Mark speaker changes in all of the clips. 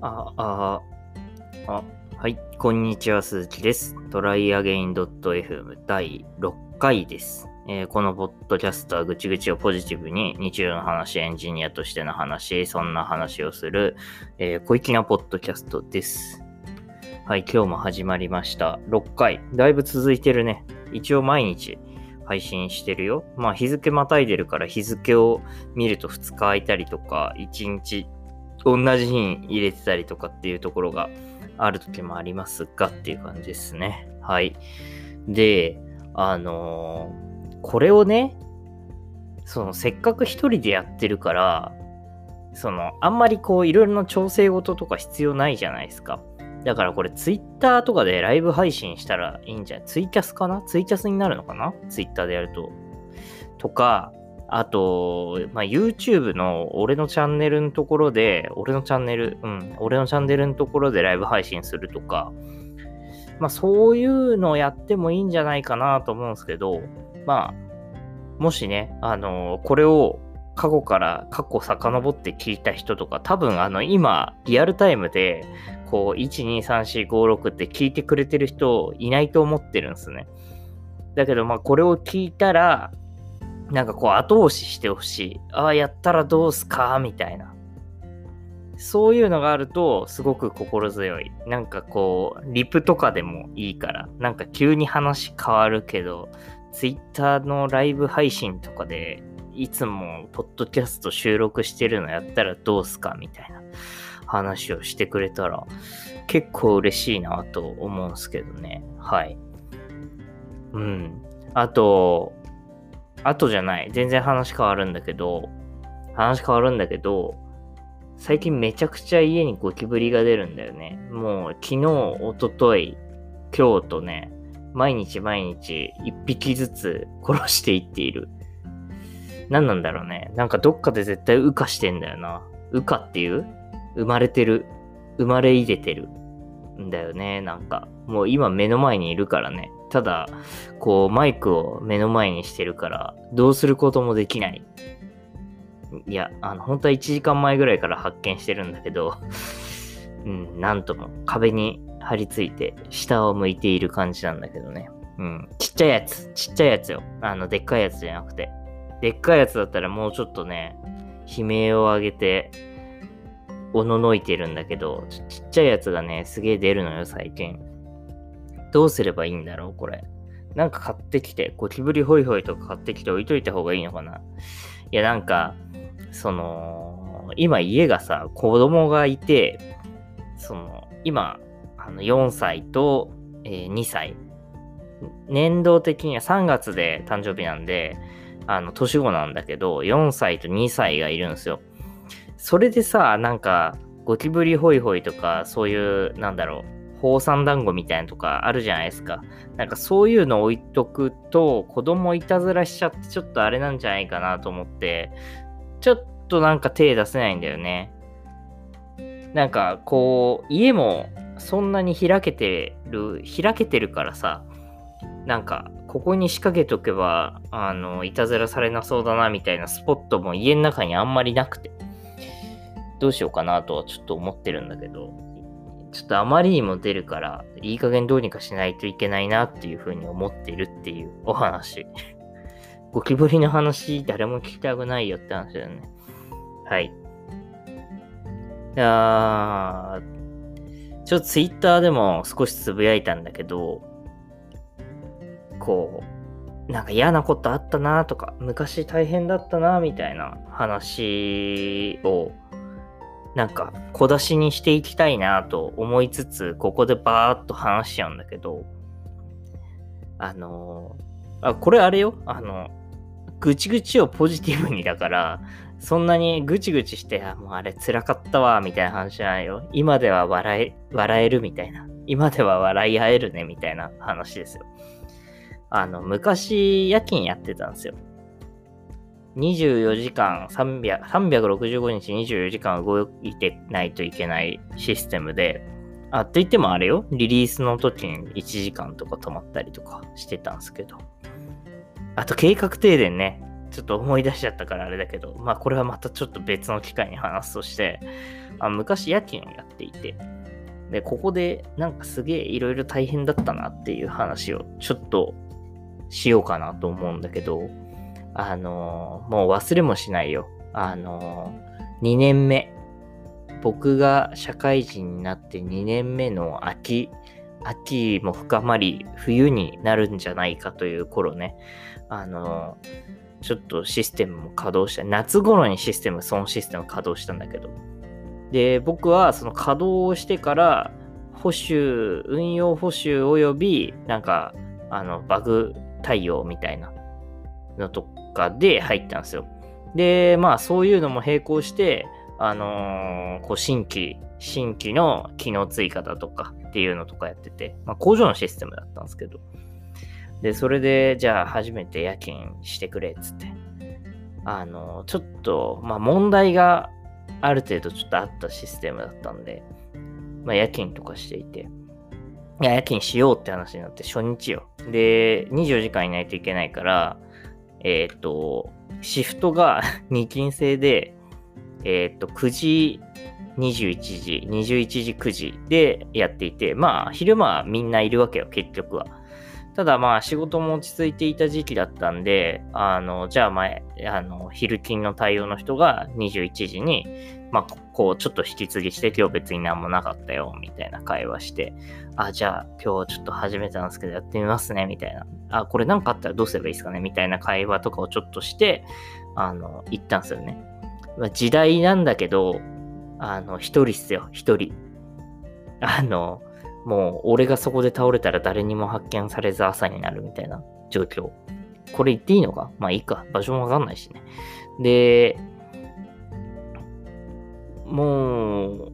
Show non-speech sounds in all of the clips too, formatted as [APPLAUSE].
Speaker 1: あ、あ、あ、はい、こんにちは、鈴木です。トライアゲイン .fm 第6回です。えー、このポッドキャストはぐちぐちをポジティブに日常の話、エンジニアとしての話、そんな話をする、えー、小粋なポッドキャストです。はい、今日も始まりました。6回。だいぶ続いてるね。一応毎日配信してるよ。まあ日付またいでるから日付を見ると2日空いたりとか、1日同じ日に入れてたりとかっていうところがある時もありますがっていう感じですね。はい。で、あのー、これをね、そのせっかく一人でやってるから、そのあんまりこういろいろな調整事とか必要ないじゃないですか。だからこれツイッターとかでライブ配信したらいいんじゃない？ツイキャスかな？ツイキャスになるのかな？ツイッターでやると。とか、あと、まあ、YouTube の俺のチャンネルのところで、俺のチャンネル、うん、俺のチャンネルのところでライブ配信するとか、まあそういうのをやってもいいんじゃないかなと思うんですけど、まあ、もしね、あのこれを過去から過去遡って聞いた人とか、多分あの今、リアルタイムで、こう、1、2、3、4、5、6って聞いてくれてる人いないと思ってるんですね。だけど、まあこれを聞いたら、なんかこう後押ししてほしい。ああ、やったらどうすか？みたいな。そういうのがあると、すごく心強い。なんかこう、リプとかでもいいから、なんか急に話変わるけど、ツイッターのライブ配信とかで、いつもポッドキャスト収録してるのやったらどうすか？みたいな話をしてくれたら、結構嬉しいなと思うんすけどね。はい。うん。あと、あとじゃない。全然話変わるんだけど、話変わるんだけど、最近めちゃくちゃ家にゴキブリが出るんだよね。もう昨日、一昨日今日とね、毎日毎日一匹ずつ殺していっている。何なんだろうね。なんかどっかで絶対羽化してんだよな。羽化っていう？生まれてる。生まれ入れてる。んだよね。なんか。もう今目の前にいるからね。ただ、こう、マイクを目の前にしてるから、どうすることもできない。いや、あの、本当は1時間前ぐらいから発見してるんだけど、[LAUGHS] うん、なんとも壁に張り付いて下を向いている感じなんだけどね。うん、ちっちゃいやつ、ちっちゃいやつよ。あの、でっかいやつじゃなくて。でっかいやつだったらもうちょっとね、悲鳴を上げて、おののいてるんだけど、ちっちゃいやつがね、すげえ出るのよ、最近。どうすればいいんだろう、これ。なんか買ってきて、ゴキブリホイホイとか買ってきて置いといた方がいいのかないや、なんか、その、今家がさ、子供がいて、その、今、あの4歳と、えー、2歳。年度的には3月で誕生日なんで、あの、年子なんだけど、4歳と2歳がいるんですよ。それでさ、なんか、ゴキブリホイホイとか、そういう、なんだろう、宝山団子みたいなとかあるじゃないですか。なんかそういうの置いとくと、子供いたずらしちゃってちょっとあれなんじゃないかなと思って、ちょっとなんか手出せないんだよね。なんかこう、家もそんなに開けてる、開けてるからさ、なんかここに仕掛けとけば、あの、いたずらされなそうだなみたいなスポットも家の中にあんまりなくて、どうしようかなとはちょっと思ってるんだけど、ちょっとあまりにも出るから、いい加減どうにかしないといけないなっていうふうに思っているっていうお話。[LAUGHS] ゴキブリの話、誰も聞きたくないよって話だよね。はい。いやー、ちょっとツイッターでも少しつぶやいたんだけど、こう、なんか嫌なことあったなとか、昔大変だったなみたいな話をなんか小出しにしていきたいなと思いつつ、ここでバーっと話しちゃうんだけど、あのー、あ、これあれよあの、ぐちぐちをポジティブにだから、そんなにぐちぐちして、あ、もうあれ辛かったわ、みたいな話じゃないよ。今では笑え、笑えるみたいな。今では笑い合えるね、みたいな話ですよ。あの、昔夜勤やってたんですよ。24時間300 365日24時間動いてないといけないシステムで、あ、って言ってもあれよ、リリースの時に1時間とか止まったりとかしてたんですけど。あと計画停電ね。ちょっと思い出しちゃったからあれだけど、まあこれはまたちょっと別の機会に話すとして、あ昔夜勤をやっていて、で、ここでなんかすげえいろいろ大変だったなっていう話をちょっとしようかなと思うんだけど、あのー、もう忘れもしないよ。あのー、2年目。僕が社会人になって2年目の秋、秋も深まり、冬になるんじゃないかという頃ね、あのー、ちょっとシステムも稼働した。夏頃にシステム、そのシステム稼働したんだけど。で、僕はその稼働をしてから、保守、運用保守及び、なんか、あの、バグ対応みたいなのとかで入ったんですよ。で、まあそういうのも並行して、あのー、こう新規、新規の機能追加だとかっていうのとかやってて、まあ工場のシステムだったんですけど。で、それで、じゃあ初めて夜勤してくれっつって。あのー、ちょっと、まあ問題がある程度ちょっとあったシステムだったんで、まあ夜勤とかしていて、いや、夜勤しようって話になって初日よ。で、24時間いないといけないから、えっ、ー、と、シフトが [LAUGHS] 2勤制で、えっ、ー、と、9時、21時、21時、9時でやっていて、まあ、昼間はみんないるわけよ、結局は。ただまあ仕事も落ち着いていた時期だったんで、あの、じゃあ前、あの、昼勤の対応の人が21時に、まあ、こう、ちょっと引き継ぎして今日別に何もなかったよ、みたいな会話して、あ、じゃあ今日ちょっと初めてなんですけどやってみますね、みたいな。あ、これなんかあったらどうすればいいですかね、みたいな会話とかをちょっとして、あの、言ったんですよね。まあ時代なんだけど、あの、一人っすよ、一人。あの、もう俺がそこで倒れたら誰にも発見されず朝になるみたいな状況。これ言っていいのか？まあいいか。場所もわかんないしね。で、もう、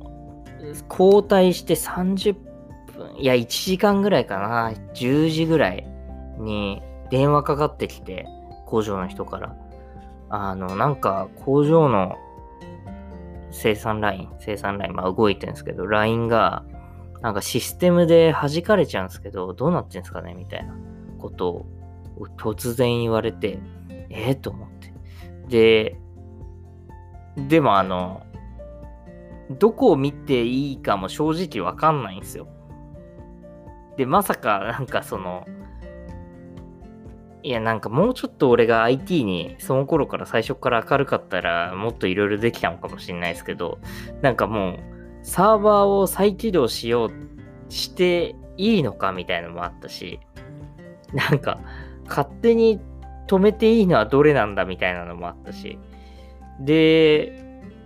Speaker 1: 交代して30分、いや、1時間ぐらいかな。10時ぐらいに電話かかってきて、工場の人から。あの、なんか工場の生産ライン、生産ライン、まあ動いてるんですけど、ラインがなんかシステムで弾かれちゃうんですけど、どうなってんですかね？みたいなことを突然言われて、ええー、と思って。で、でもあの、どこを見ていいかも正直わかんないんですよ。で、まさかなんかその、いやなんかもうちょっと俺が IT にその頃から最初から明るかったらもっといろいろできたのかもしれないですけど、なんかもうサーバーを再起動しようしていいのかみたいなのもあったし、なんか、勝手に止めていいのはどれなんだみたいなのもあったし、で、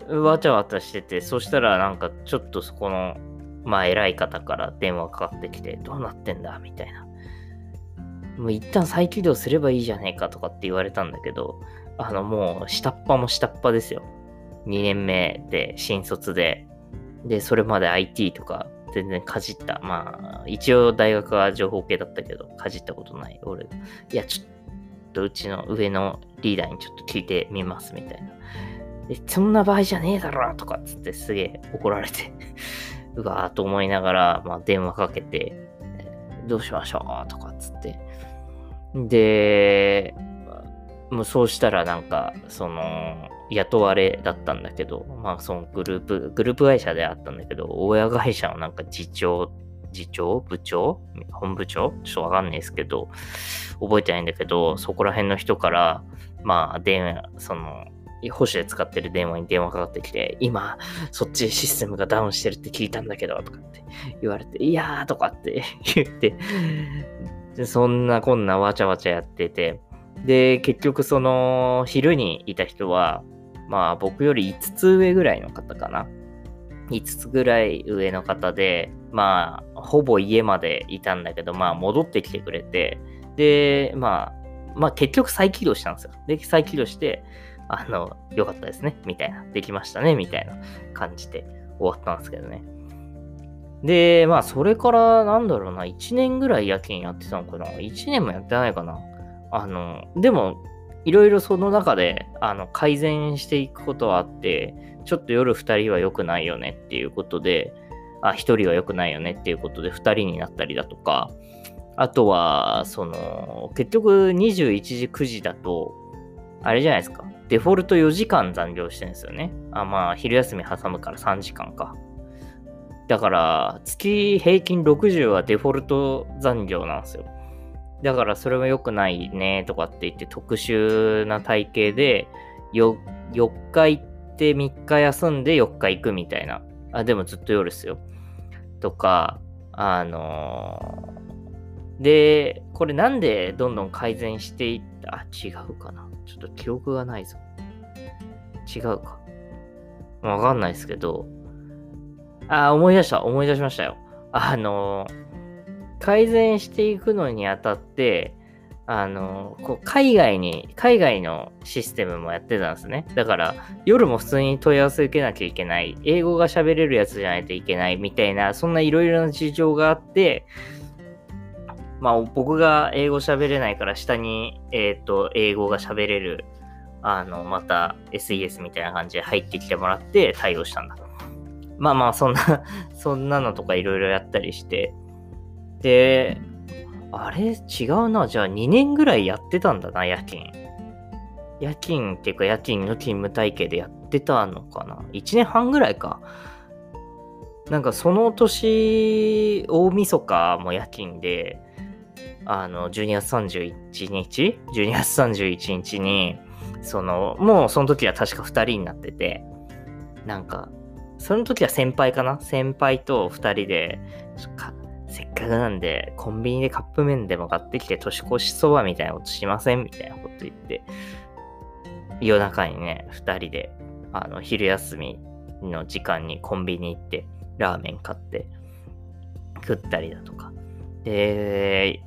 Speaker 1: わちゃわちゃしてて、そしたらなんかちょっとそこの、まあ偉い方から電話かかってきて、どうなってんだみたいな。もう一旦再起動すればいいじゃねえかとかって言われたんだけど、あのもう下っ端も下っ端ですよ。2年目で新卒で、で、それまで IT とか全然かじった。まあ、一応大学は情報系だったけど、かじったことない。俺、いや、ちょっとうちの上のリーダーにちょっと聞いてみますみたいな。そんな場合じゃねえだろとかっつってすげえ怒られて。[LAUGHS] うわーと思いながら、まあ電話かけて、どうしましょう？とかっつって。で、もうそうしたらなんか、その、雇われだったんだけど、まあそのグループ、グループ会社であったんだけど、親会社のなんか次長、次長？部長？本部長？ちょっとわかんないですけど、覚えてないんだけど、そこら辺の人から、まあ電話、その、保守で使ってる電話に電話かかってきて、今、そっちシステムがダウンしてるって聞いたんだけど、とかって言われて、いやーとかって [LAUGHS] 言ってそんなこんなわちゃわちゃやってて、で、結局その、昼にいた人は、まあ僕より5つ上ぐらいの方かな。5つぐらい上の方で、まあ、ほぼ家までいたんだけど、まあ戻ってきてくれて、で、まあ、まあ結局再起動したんですよ。で、再起動して、あの、よかったですね、みたいな。できましたね、みたいな感じで終わったんですけどね。で、まあそれからなんだろうな、1年ぐらい夜勤やってたのかな。1年もやってないかな。あの、でも、いろいろその中で、あの、改善していくことはあって、ちょっと夜2人は良くないよねっていうことで、あ、1人は良くないよねっていうことで2人になったりだとか、あとは、その、結局21時、9時だと、あれじゃないですか。デフォルト4時間残業してるんですよね。あ、まあ、昼休み挟むから3時間か。だから、月平均60はデフォルト残業なんですよ。だから、それは良くないねとかって言って特殊な体型で、4, 4日行って3日休んで4日行くみたいな。あ、でもずっと夜ですよ。とか、あの、で、これなんでどんどん改善していった、あ、違うかな。ちょっと記憶がないぞ。違うか。わかんないですけど、あ、思い出した、思い出しましたよ。あの、改善していくのにあたって、あの、こう海外に、海外のシステムもやってたんですね。だから、夜も普通に問い合わせ受けなきゃいけない、英語が喋れるやつじゃないといけないみたいな、そんないろいろな事情があって、まあ、僕が英語喋れないから、下に、えっ、ー、と、英語が喋れる、あの、また SES みたいな感じで入ってきてもらって対応したんだ。まあまあ、そんな [LAUGHS] そんなのとかいろいろやったりして、で、あれ？違うな。じゃあ2年ぐらいやってたんだな、夜勤。夜勤っていうか夜勤の勤務体系でやってたのかな。1年半ぐらいか。なんかその年、大晦日も夜勤で、あの、12月31日 ?12 月31日に、その、もうその時は確か2人になってて、なんか、その時は先輩かな？先輩と2人で、せっかくなんで、コンビニでカップ麺でも買ってきて年越しそばみたいなことしません？みたいなこと言って、夜中にね、2人で、あの、昼休みの時間にコンビニ行って、ラーメン買って、食ったりだとか。で、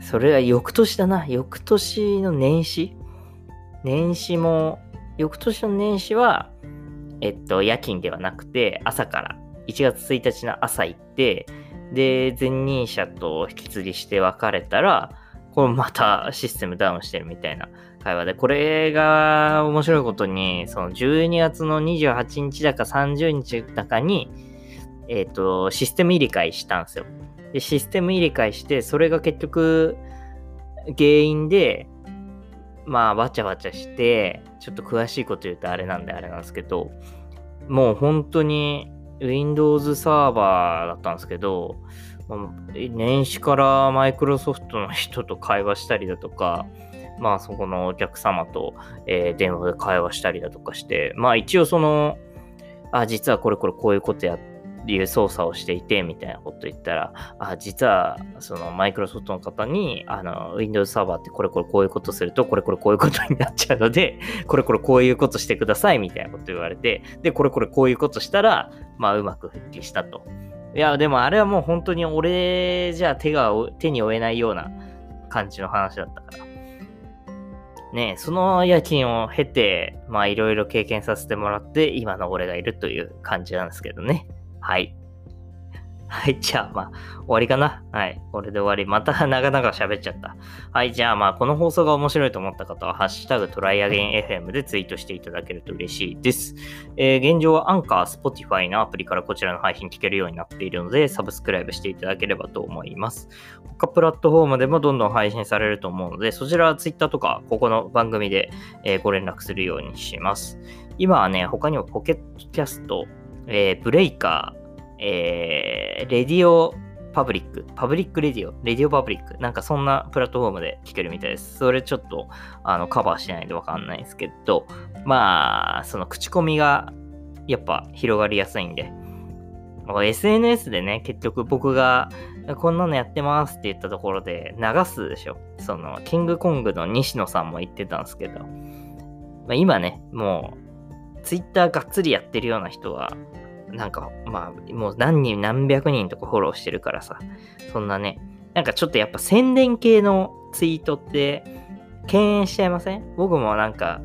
Speaker 1: それが翌年だな。翌年の年始年始も、翌年の年始は、えっと、夜勤ではなくて、朝から、1月1日の朝行って、で、前任者と引き継ぎして別れたら、これまたシステムダウンしてるみたいな会話で、これが面白いことに、その12月の28日だか30日だかに、えっ、と、システム入れ替えしたんですよ。で、システム入れ替えして、それが結局、原因で、まあ、わちゃわちゃして、ちょっと詳しいこと言うとあれなんであれなんですけど、もう本当に Windows サーバーだったんですけど、年始からマイクロソフトの人と会話したりだとか、まあそこのお客様と、えー、電話で会話したりだとかして、まあ一応その、あ、実はこれこれこういうことやって、いう操作をしていて、みたいなこと言ったら、あ、実は、そのマイクロソフトの方に、あの、Windows サーバーってこれこれこういうことすると、これこれこういうことになっちゃうので、[LAUGHS] これこれこういうことしてください、みたいなこと言われて、で、これこれこういうことしたら、まあ、うまく復帰したと。いや、でもあれはもう本当に俺じゃ手が、手に負えないような感じの話だったから。ねその夜勤を経て、まあいろいろ経験させてもらって、今の俺がいるという感じなんですけどね。はい。はい、[LAUGHS] じゃあまあ、終わりかな。はい、これで終わり。また [LAUGHS] 長々喋っちゃった。はい、じゃあまあ、この放送が面白いと思った方は、ハッシュタグトライアゲン FM でツイートしていただけると嬉しいです。えー、現状はアンカー、Spotify のアプリからこちらの配信聞けるようになっているので、サブスクライブしていただければと思います。他プラットフォームでもどんどん配信されると思うので、そちらは Twitter とか、ここの番組で、え、ご連絡するようにします。今はね、他にも Pocket Cast、えー、 Breaker、えー、 RadioPublic、 Public Radio、 RadioPublic、なんかそんなプラットフォームで聞けるみたいです。それちょっとあのカバーしないんでわかんないですけど、まあ、その口コミがやっぱ広がりやすいんで、SNS でね、結局僕がこんなのやってますって言ったところで流すでしょ。その、キングコングの西野さんも言ってたんですけど、まあ、今ね、もう、ツイッターがっつりやってるような人は、なんか、まあ、もう何人、何百人とかフォローしてるからさ、そんなね、なんかちょっとやっぱ宣伝系のツイートって、敬遠しちゃいません？僕もなんか、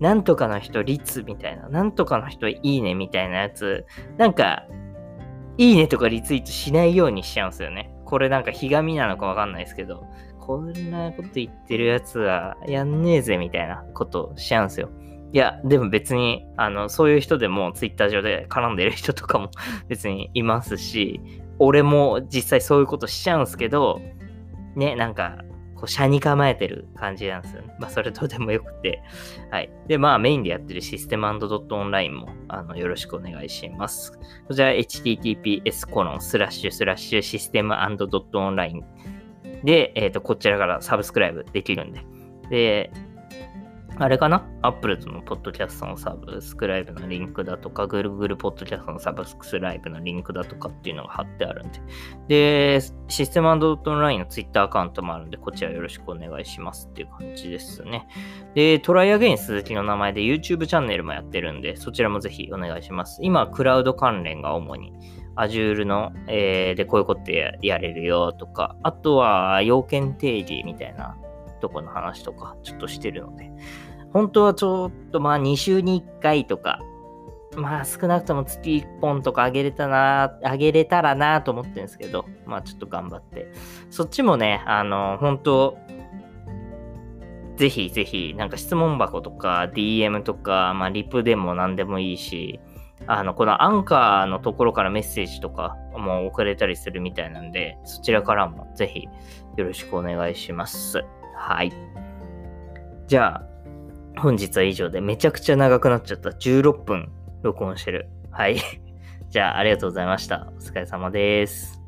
Speaker 1: なんとかの人率みたいな、なんとかの人いいねみたいなやつ、なんか、いいねとかリツイートしないようにしちゃうんですよね。これなんかひがみなのかわかんないですけど、こんなこと言ってるやつはやんねえぜみたいなことしちゃうんですよ。いや、でも別に、あの、そういう人でもツイッター上で絡んでる人とかも [LAUGHS] 別にいますし、俺も実際そういうことしちゃうんすけど、ね、なんか、こう、車に構えてる感じなんですよね。まあ、それとでもよくて。はい。で、まあ、メインでやってるシステムドットオンラインも、あの、よろしくお願いします。こちら、https コロンスラッシュスラッシュシステムドットオンラインで、えっ、ー、と、こちらからサブスクライブできるんで。で、あれかな ?Apple のポッドキャストのサブスクライブのリンクだとか、Google ポッドキャストのサブスクライブのリンクだとかっていうのが貼ってあるんで。で、システムドットオンラインの Twitter アカウントもあるんで、こちらよろしくお願いしますっていう感じですね。で、トライアゲイン鈴木の名前で YouTube チャンネルもやってるんで、そちらもぜひお願いします。今、クラウド関連が主に Azure の、えー、でこういうことややれるよとか、あとは要件定義みたいなとこの話とかちょっとしてるので、本当はちょっとまあ2週に1回とか、まあ少なくとも月1本とかあげれたな、あげれたらなと思ってるんですけど、まあちょっと頑張って。そっちもね、あの、本当ぜひぜひ、なんか質問箱とか DM とか、まあリプでも何でもいいし、あの、このアンカーのところからメッセージとかも送れたりするみたいなんで、そちらからもぜひよろしくお願いします。はい。じゃあ、本日は以上でめちゃくちゃ長くなっちゃった。16分録音してる。はい。[LAUGHS] じゃあ、ありがとうございました。お疲れ様です。